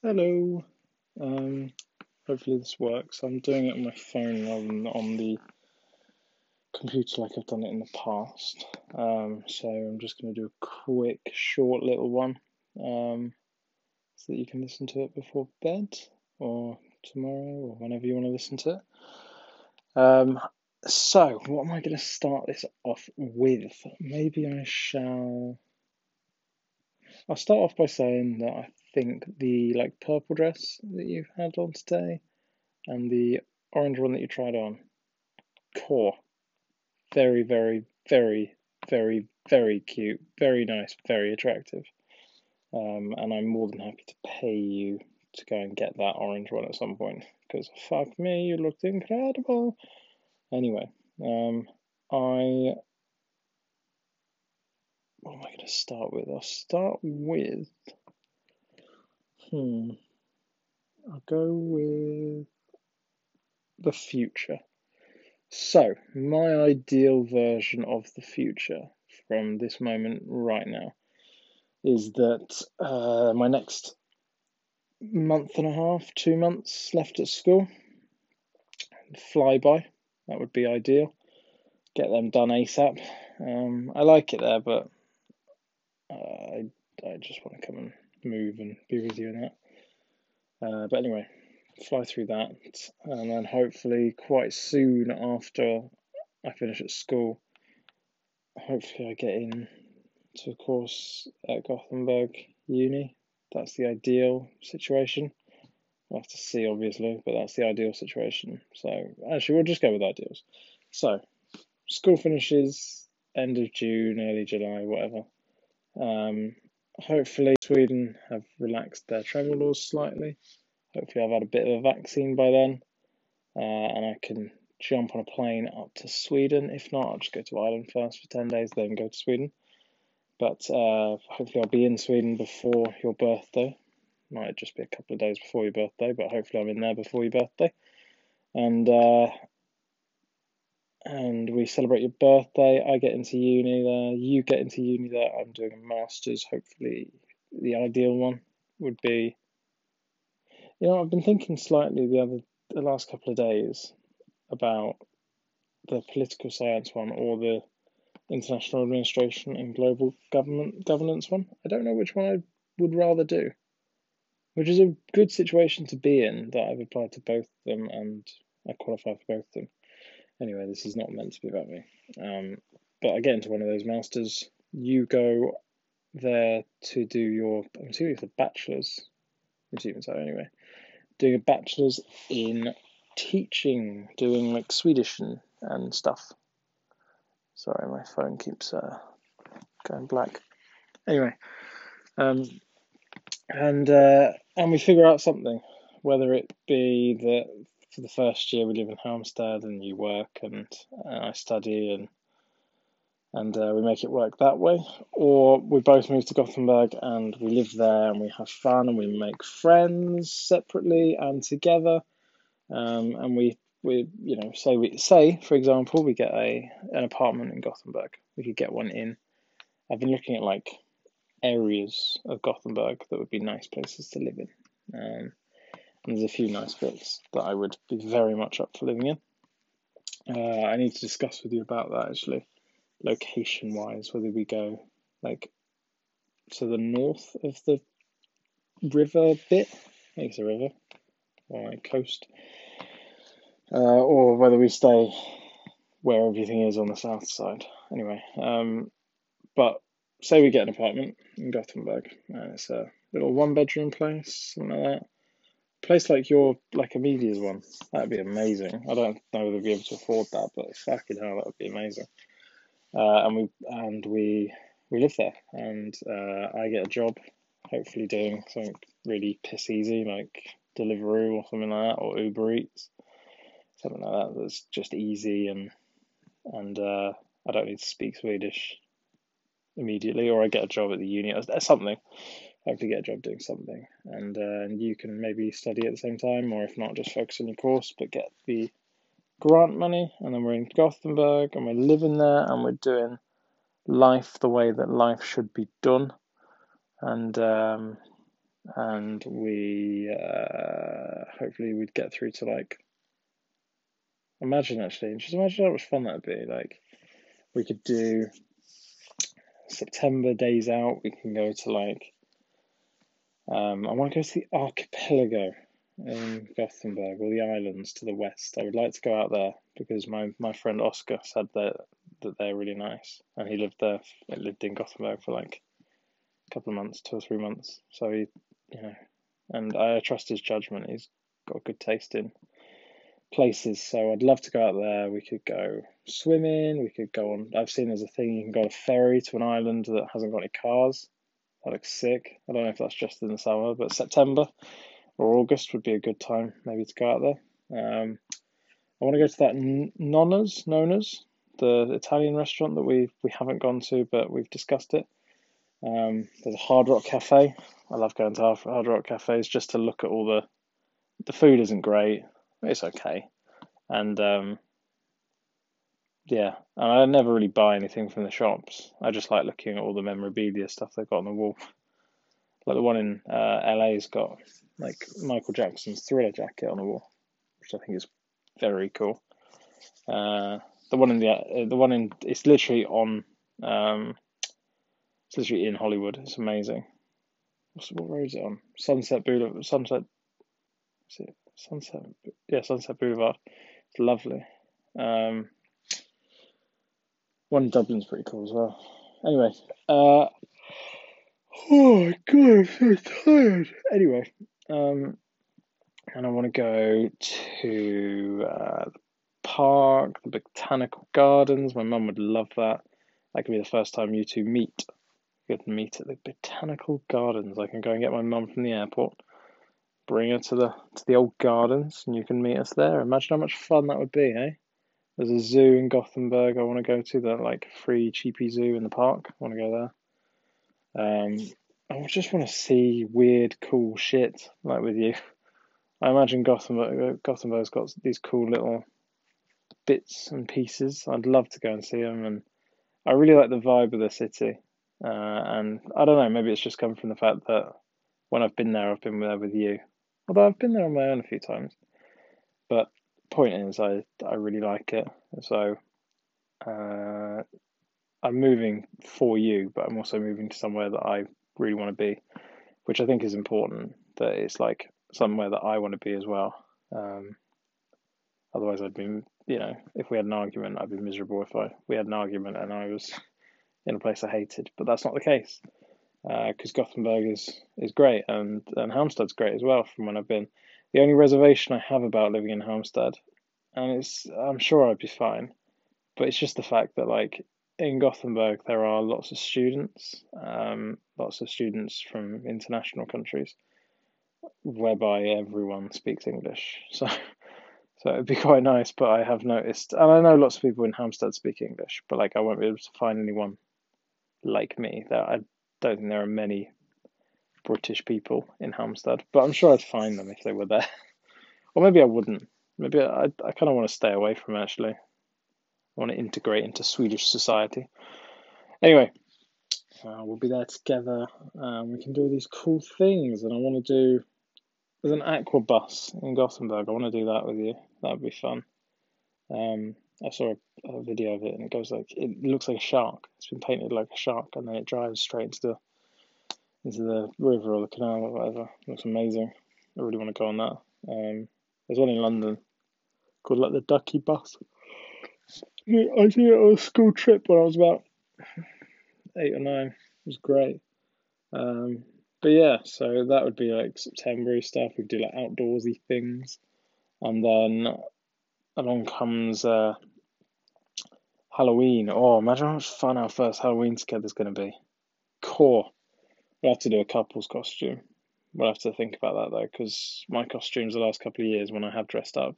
Hello. Um, hopefully this works. I'm doing it on my phone rather than on the computer like I've done it in the past. Um, so I'm just going to do a quick, short little one um, so that you can listen to it before bed or tomorrow or whenever you want to listen to it. Um, so, what am I going to start this off with? Maybe I shall. I'll start off by saying that I think the like purple dress that you had on today and the orange one that you tried on, core, very, very, very, very, very cute, very nice, very attractive. Um, and I'm more than happy to pay you to go and get that orange one at some point because fuck me, you looked incredible. Anyway, um, I what am I going to start with? I'll start with hmm. I'll go with the future. So, my ideal version of the future from this moment right now is that uh, my next month and a half, two months left at school, fly by. That would be ideal. Get them done ASAP. Um, I like it there, but uh, I, I just want to come and move and be with you in that. Uh, but anyway, fly through that, and then hopefully quite soon after I finish at school, hopefully I get in to a course at Gothenburg Uni. That's the ideal situation. We'll have to see, obviously, but that's the ideal situation. So actually, we'll just go with ideals. So school finishes end of June, early July, whatever. Um, hopefully, Sweden have relaxed their travel laws slightly. Hopefully, I've had a bit of a vaccine by then, uh, and I can jump on a plane up to Sweden. If not, I'll just go to Ireland first for 10 days, then go to Sweden. But uh, hopefully, I'll be in Sweden before your birthday. Might just be a couple of days before your birthday, but hopefully, I'm in there before your birthday. And uh, and we celebrate your birthday. I get into uni there. You get into uni there. I'm doing a master's. Hopefully, the ideal one would be. You know, I've been thinking slightly the other the last couple of days about the political science one or the international administration and global government governance one. I don't know which one I would rather do, which is a good situation to be in that I've applied to both of them and I qualify for both of them. Anyway, this is not meant to be about me. Um, but I get into one of those masters. You go there to do your, I'm assuming it's a bachelor's. I'm assuming so anyway. Doing a bachelor's in teaching, doing like Swedish and, and stuff. Sorry, my phone keeps uh, going black. Anyway, um, and uh, and we figure out something, whether it be that for the first year we live in Halmstad and you work and, I study and and uh, we make it work that way, or we both move to Gothenburg and we live there and we have fun and we make friends separately and together, um, and we we you know say we say for example we get a an apartment in Gothenburg, we could get one in. I've been looking at like areas of Gothenburg that would be nice places to live in. Um, there's a few nice bits that I would be very much up for living in. Uh, I need to discuss with you about that actually, location wise, whether we go like to the north of the river bit, it's a river, or like coast, uh, or whether we stay where everything is on the south side. Anyway, um, but say we get an apartment in Gothenburg, and it's a little one bedroom place, something like that place like your like Amelia's one, that'd be amazing. I don't know whether we'd be able to afford that, but fucking hell, that would be amazing. Uh, and we and we we live there, and uh, I get a job, hopefully doing something really piss easy like Deliveroo or something like that, or Uber Eats, something like that that's just easy and and uh, I don't need to speak Swedish immediately, or I get a job at the uni or something hopefully get a job doing something, and uh, you can maybe study at the same time, or if not, just focus on your course, but get the grant money, and then we're in Gothenburg, and we're living there, and we're doing life the way that life should be done, and um, and we uh, hopefully we'd get through to like. Imagine actually, just imagine how much fun that'd be. Like, we could do September days out. We can go to like. Um, I want to go to the archipelago in Gothenburg or the islands to the west. I would like to go out there because my, my friend Oscar said that that they're really nice, and he lived there. Lived in Gothenburg for like a couple of months, two or three months. So he, you know, and I trust his judgment. He's got good taste in places. So I'd love to go out there. We could go swimming. We could go on. I've seen there's a thing you can go on a ferry to an island that hasn't got any cars. That looks sick. I don't know if that's just in the summer, but September or August would be a good time maybe to go out there. Um, I want to go to that Nonna's, Nona's, the Italian restaurant that we we haven't gone to, but we've discussed it. Um, there's a Hard Rock Cafe. I love going to Hard Rock cafes just to look at all the. The food isn't great. It's okay, and um, yeah, and I never really buy anything from the shops. I just like looking at all the memorabilia stuff they've got on the wall. Like the one in uh, LA's got like Michael Jackson's Thriller jacket on the wall, which I think is very cool. Uh, the one in the uh, the one in it's literally on um, it's literally in Hollywood. It's amazing. What's, what road is it on? Sunset Boulevard. Sunset. Is it Sunset? Yeah, Sunset Boulevard. It's lovely. Um, one in Dublin's pretty cool as well. Anyway, uh, oh my god, I'm so tired. Anyway, um, and I want to go to uh, the park, the botanical gardens. My mum would love that. That could be the first time you two meet. Good meet at the botanical gardens. I can go and get my mum from the airport, bring her to the to the old gardens, and you can meet us there. Imagine how much fun that would be, eh? There's a zoo in Gothenburg I want to go to, that like free cheapy zoo in the park. I want to go there. Um, I just want to see weird, cool shit like with you. I imagine Gothenburg, Gothenburg's got these cool little bits and pieces. I'd love to go and see them, and I really like the vibe of the city. Uh, and I don't know, maybe it's just come from the fact that when I've been there, I've been there with you. Although I've been there on my own a few times. Point is, I I really like it. So uh, I'm moving for you, but I'm also moving to somewhere that I really want to be, which I think is important. That it's like somewhere that I want to be as well. Um, otherwise, I'd be, you know, if we had an argument, I'd be miserable if I we had an argument and I was in a place I hated. But that's not the case because uh, Gothenburg is is great and and Halmstad's great as well from when I've been. The only reservation I have about living in Halmstad, and it's I'm sure I'd be fine, but it's just the fact that like in Gothenburg there are lots of students, um, lots of students from international countries, whereby everyone speaks English. So so it'd be quite nice. But I have noticed, and I know lots of people in Halmstad speak English, but like I won't be able to find anyone like me. That I don't think there are many British people in Halmstad, but I'm sure I'd find them if they were there. or maybe I wouldn't. Maybe I, I kind of want to stay away from it, actually. I want to integrate into Swedish society. Anyway, uh, we'll be there together. Um, we can do these cool things, and I want to do. There's an aqua bus in Gothenburg. I want to do that with you. That would be fun. Um, I saw a, a, video of it, and it goes like it looks like a shark. It's been painted like a shark, and then it drives straight into the into the river or the canal or whatever. It looks amazing. I really want to go on that. Um, there's one in London called like the Ducky Bus. I did it on a school trip when I was about eight or nine. It was great. Um, but yeah, so that would be like September stuff. We'd do like outdoorsy things, and then along comes uh, Halloween. Oh, imagine how much fun our first Halloween together is going to be. Core. We'll have to do a couple's costume. We'll have to think about that though, because my costumes the last couple of years when I have dressed up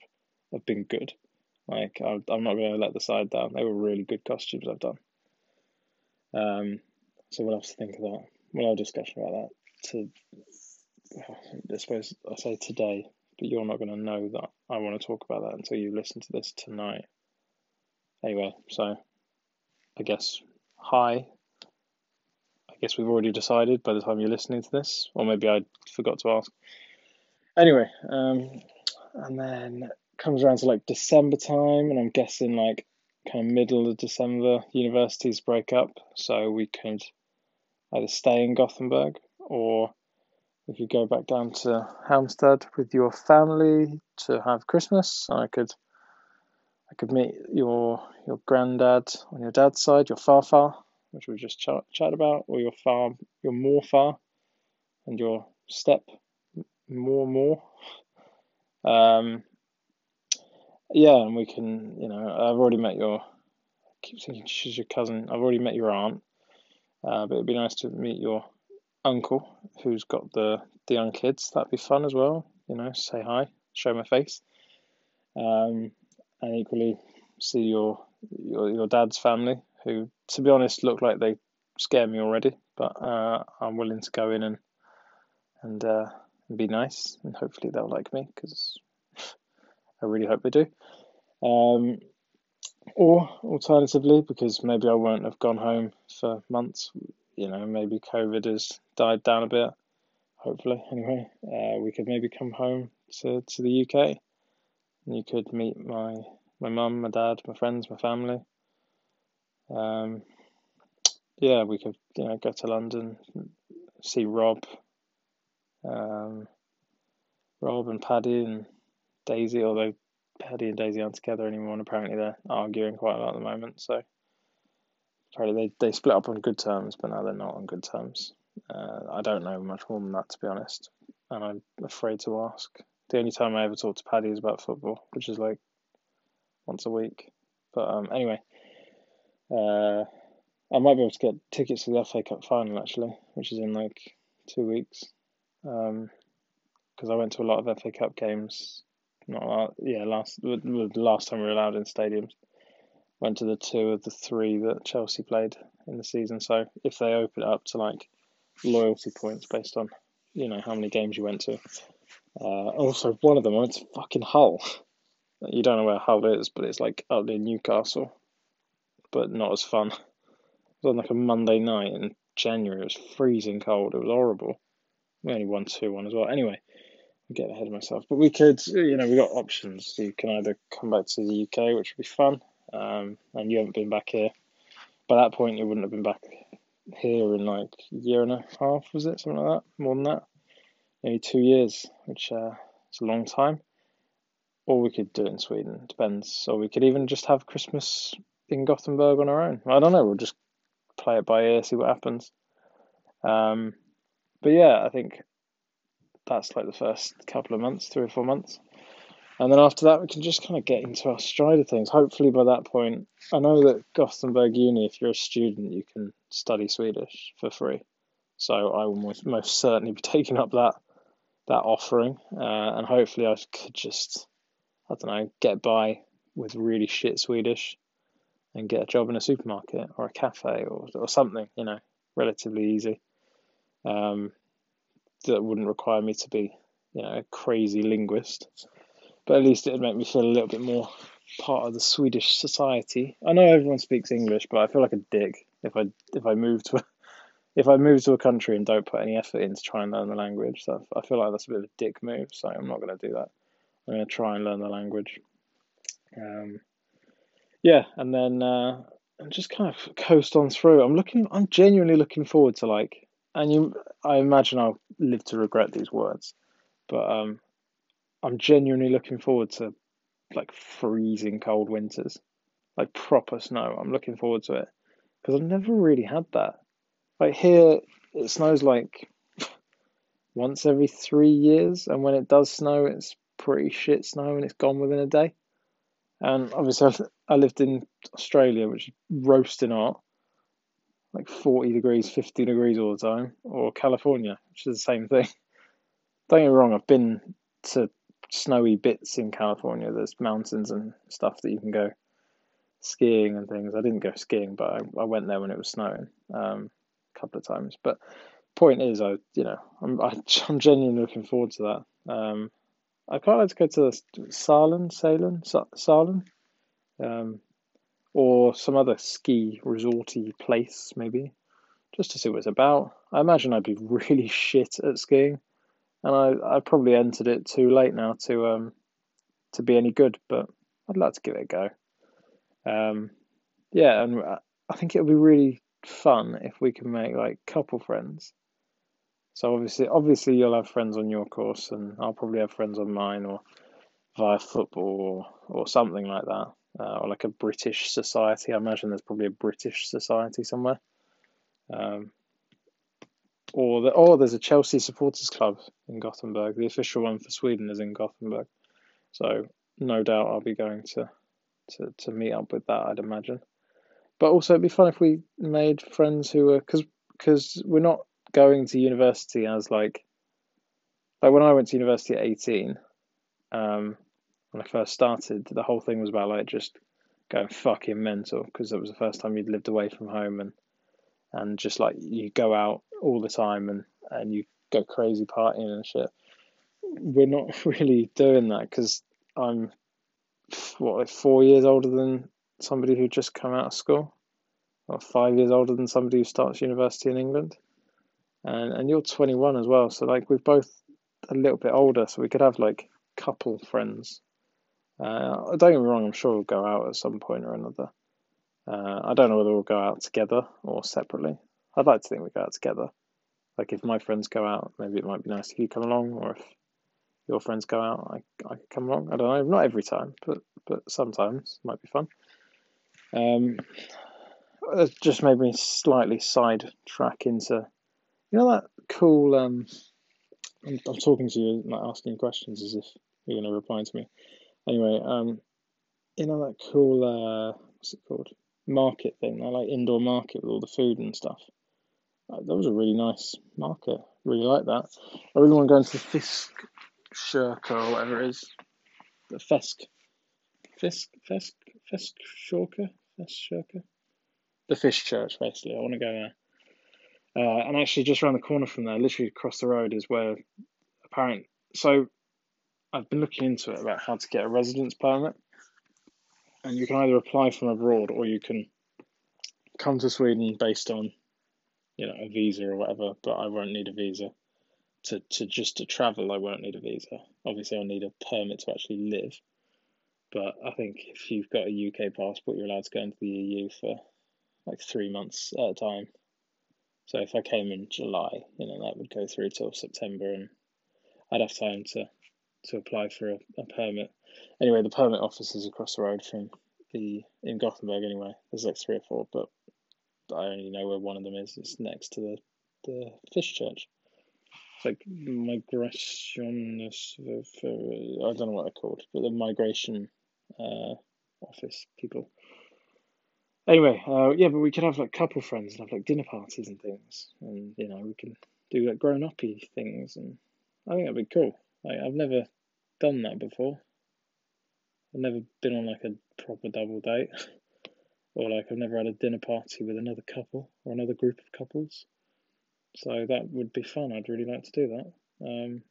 have been good. Like I'm not going to let the side down. They were really good costumes I've done. Um, so we'll have to think of that. We'll have a discussion about that. To I suppose I say today, but you're not going to know that I want to talk about that until you listen to this tonight. Anyway, so I guess hi guess we've already decided by the time you're listening to this, or maybe I forgot to ask. Anyway, um, and then comes around to like December time, and I'm guessing like kind of middle of December, universities break up, so we could either stay in Gothenburg or we could go back down to Halmstad with your family to have Christmas. I could I could meet your your granddad on your dad's side, your farfar, which we just chat, chat about, or your far your morfar and your step more more. Um, yeah, and we can, you know, I've already met your. I keep thinking she's your cousin. I've already met your aunt, uh, but it'd be nice to meet your uncle who's got the the young kids. That'd be fun as well. You know, say hi, show my face, um, and equally see your your your dad's family, who, to be honest, look like they scare me already. But uh, I'm willing to go in and and, uh, be nice, and hopefully they'll like me because I really hope they do. Um, or alternatively, because maybe I won't have gone home for months, you know, maybe COVID has died down a bit. Hopefully, anyway, uh, we could maybe come home to, to the UK. And you could meet my my mum, my dad, my friends, my family. Um, yeah, we could you know go to London, see Rob, um, Rob and Paddy and Daisy, although Paddy and Daisy aren't together anymore, and apparently they're arguing quite a lot at the moment. So apparently they, they split up on good terms, but now they're not on good terms. Uh, I don't know much more than that, to be honest, and I'm afraid to ask. The only time I ever talk to Paddy is about football, which is like once a week. But um, anyway, uh, I might be able to get tickets to the FA Cup final actually, which is in like two weeks. Um, because I went to a lot of FA Cup games not last, yeah, last the last time we were allowed in stadiums. Went to the two of the three that Chelsea played in the season. So if they open it up to like loyalty points based on you know how many games you went to. Uh, also, one of them went to fucking Hull. You don't know where Hull is, but it's like up near Newcastle, but not as fun. It was on like a Monday night in January. It was freezing cold. It was horrible. We only won two one as well. Anyway, I get ahead of myself. But we could, you know, we got options. You can either come back to the UK, which would be fun, um, and you haven't been back here. By that point, you wouldn't have been back here in like a year and a half, was it? Something like that? More than that? Maybe two years, which uh, is a long time. Or we could do it in Sweden, depends. Or we could even just have Christmas in Gothenburg on our own. I don't know, we'll just play it by ear, see what happens. Um, but yeah, I think that's like the first couple of months, three or four months. And then after that, we can just kind of get into our stride of things. Hopefully, by that point, I know that Gothenburg Uni, if you're a student, you can study Swedish for free. So I will most, most certainly be taking up that that offering, uh, and hopefully, I could just, I don't know, get by with really shit Swedish and get a job in a supermarket or a cafe or or something, you know, relatively easy. Um, that wouldn't require me to be, you know, a crazy linguist. But at least it would make me feel a little bit more part of the Swedish society. I know everyone speaks English, but I feel like a dick if I if I move to a, if I move to a country and don't put any effort in to try and learn the language. So I feel like that's a bit of a dick move. So I'm not going to do that. I'm going to try and learn the language. Um, yeah, and then uh, just kind of coast on through. I'm looking. I'm genuinely looking forward to like and you, I imagine I'll live to regret these words, but um, I'm genuinely looking forward to like freezing cold winters, like proper snow. I'm looking forward to it because I've never really had that. Like here, it snows like once every three years, and when it does snow, it's pretty shit snow and it's gone within a day. And obviously, I lived in Australia, which is roasting hot, like 40 degrees, 50 degrees all the time, or California, which is the same thing. Don't get me wrong, I've been to snowy bits in California. There's mountains and stuff that you can go skiing and things. I didn't go skiing, but I, I went there when it was snowing um, a couple of times. But point is, I you know I'm I, i am genuinely looking forward to that. Um, I quite like to go to Sälen, Sälen, Sälen. Um, or some other ski resorty place maybe. just to see what it's about. I imagine I'd be really shit at skiing, and I I probably entered it too late now to um to be any good, but I'd like to give it a go. Um, yeah, and I think it would be really fun if we can make like couple friends. So obviously, obviously you'll have friends on your course, and I'll probably have friends on mine, or via football, or or something like that, uh, or like a British society. I imagine there's probably a British society somewhere. Um, or the, or there's a Chelsea supporters club in Gothenburg. The official one for Sweden is in Gothenburg, so no doubt I'll be going to to, to meet up with that. I'd imagine, but also it'd be fun if we made friends who were because because we're not going to university as like like when I went to university at eighteen. Um, when I first started, the whole thing was about like just going fucking mental because it was the first time you'd lived away from home and and just like you go out all the time and and you go crazy partying and shit. We're not really doing that because I'm what like four years older than somebody who just come out of school, or five years older than somebody who starts university in England, and and you're 21 as well. So like we're both a little bit older, so we could have like couple friends. Uh, don't get me wrong, I'm sure we'll go out at some point or another. Uh, I don't know whether we'll go out together or separately. I'd like to think we go out together. Like if my friends go out, maybe it might be nice if you come along, or if your friends go out, I I could come along. I don't know, not every time, but but sometimes it might be fun. Um, it just made me slightly sidetrack into, you know, that cool. Um, I'm, I'm talking to you, like asking questions as if you're going to reply to me. Anyway, um, you know that cool. Uh, what's it called? market thing. I like indoor market with all the food and stuff. Uh, that was a really nice market. Really like that. I really want to go into the Fisk Shirka or whatever it is. The Fesk. Fisk? Fesk? Fesk Shorka? Fesk Shirka? The fish church, basically. I want to go there. Uh, and actually, just around the corner from there, literally across the road, is where apparent. So, I've been looking into it about how to get a residence permit. And you can either apply from abroad or you can come to Sweden based on you know a visa or whatever but I won't need a visa. To, to just to travel I won't need a visa. Obviously I'll need a permit to actually live. But I think if you've got a UK passport you're allowed to go into the EU for like three months at a time. So if I came in July you know that would go through till September and I'd have time to to apply for a, a permit Anyway, the permit office is across the road from the in Gothenburg. Anyway, there's like three or four, but I only know where one of them is. It's next to the the fish church. It's like migration. I don't know what they're called, but the migration uh, office people. Anyway, uh, yeah, but we could have like couple friends and have like dinner parties and things, and you know we can do like grown uppy things, and I think that'd be cool. Like I've never done that before. I've never been on like a proper double date, or like I've never had a dinner party with another couple or another group of couples. So that would be fun. I'd really like to do that. Um,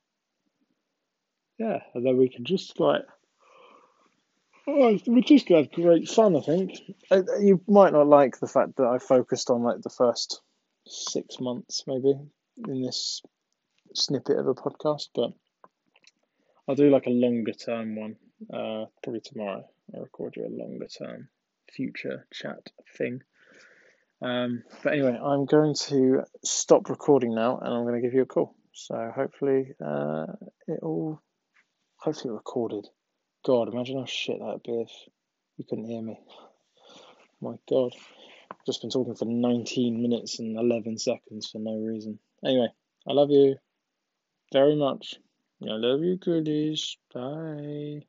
yeah, and then we can just like, oh, we're just gonna have great fun. I think uh, you might not like the fact that I focused on like the first six months maybe in this snippet of a podcast, but I'll do like a longer term one uh, probably tomorrow. I'll record you a longer term future chat thing. Um, but anyway, I'm going to stop recording now and I'm going to give you a call. So hopefully uh, it all, hopefully recorded. God, imagine how shit that'd be if you couldn't hear me. My God, I've just been talking for 19 minutes and 11 seconds for no reason. Anyway, I love you very much. I love you, gullis. Bye.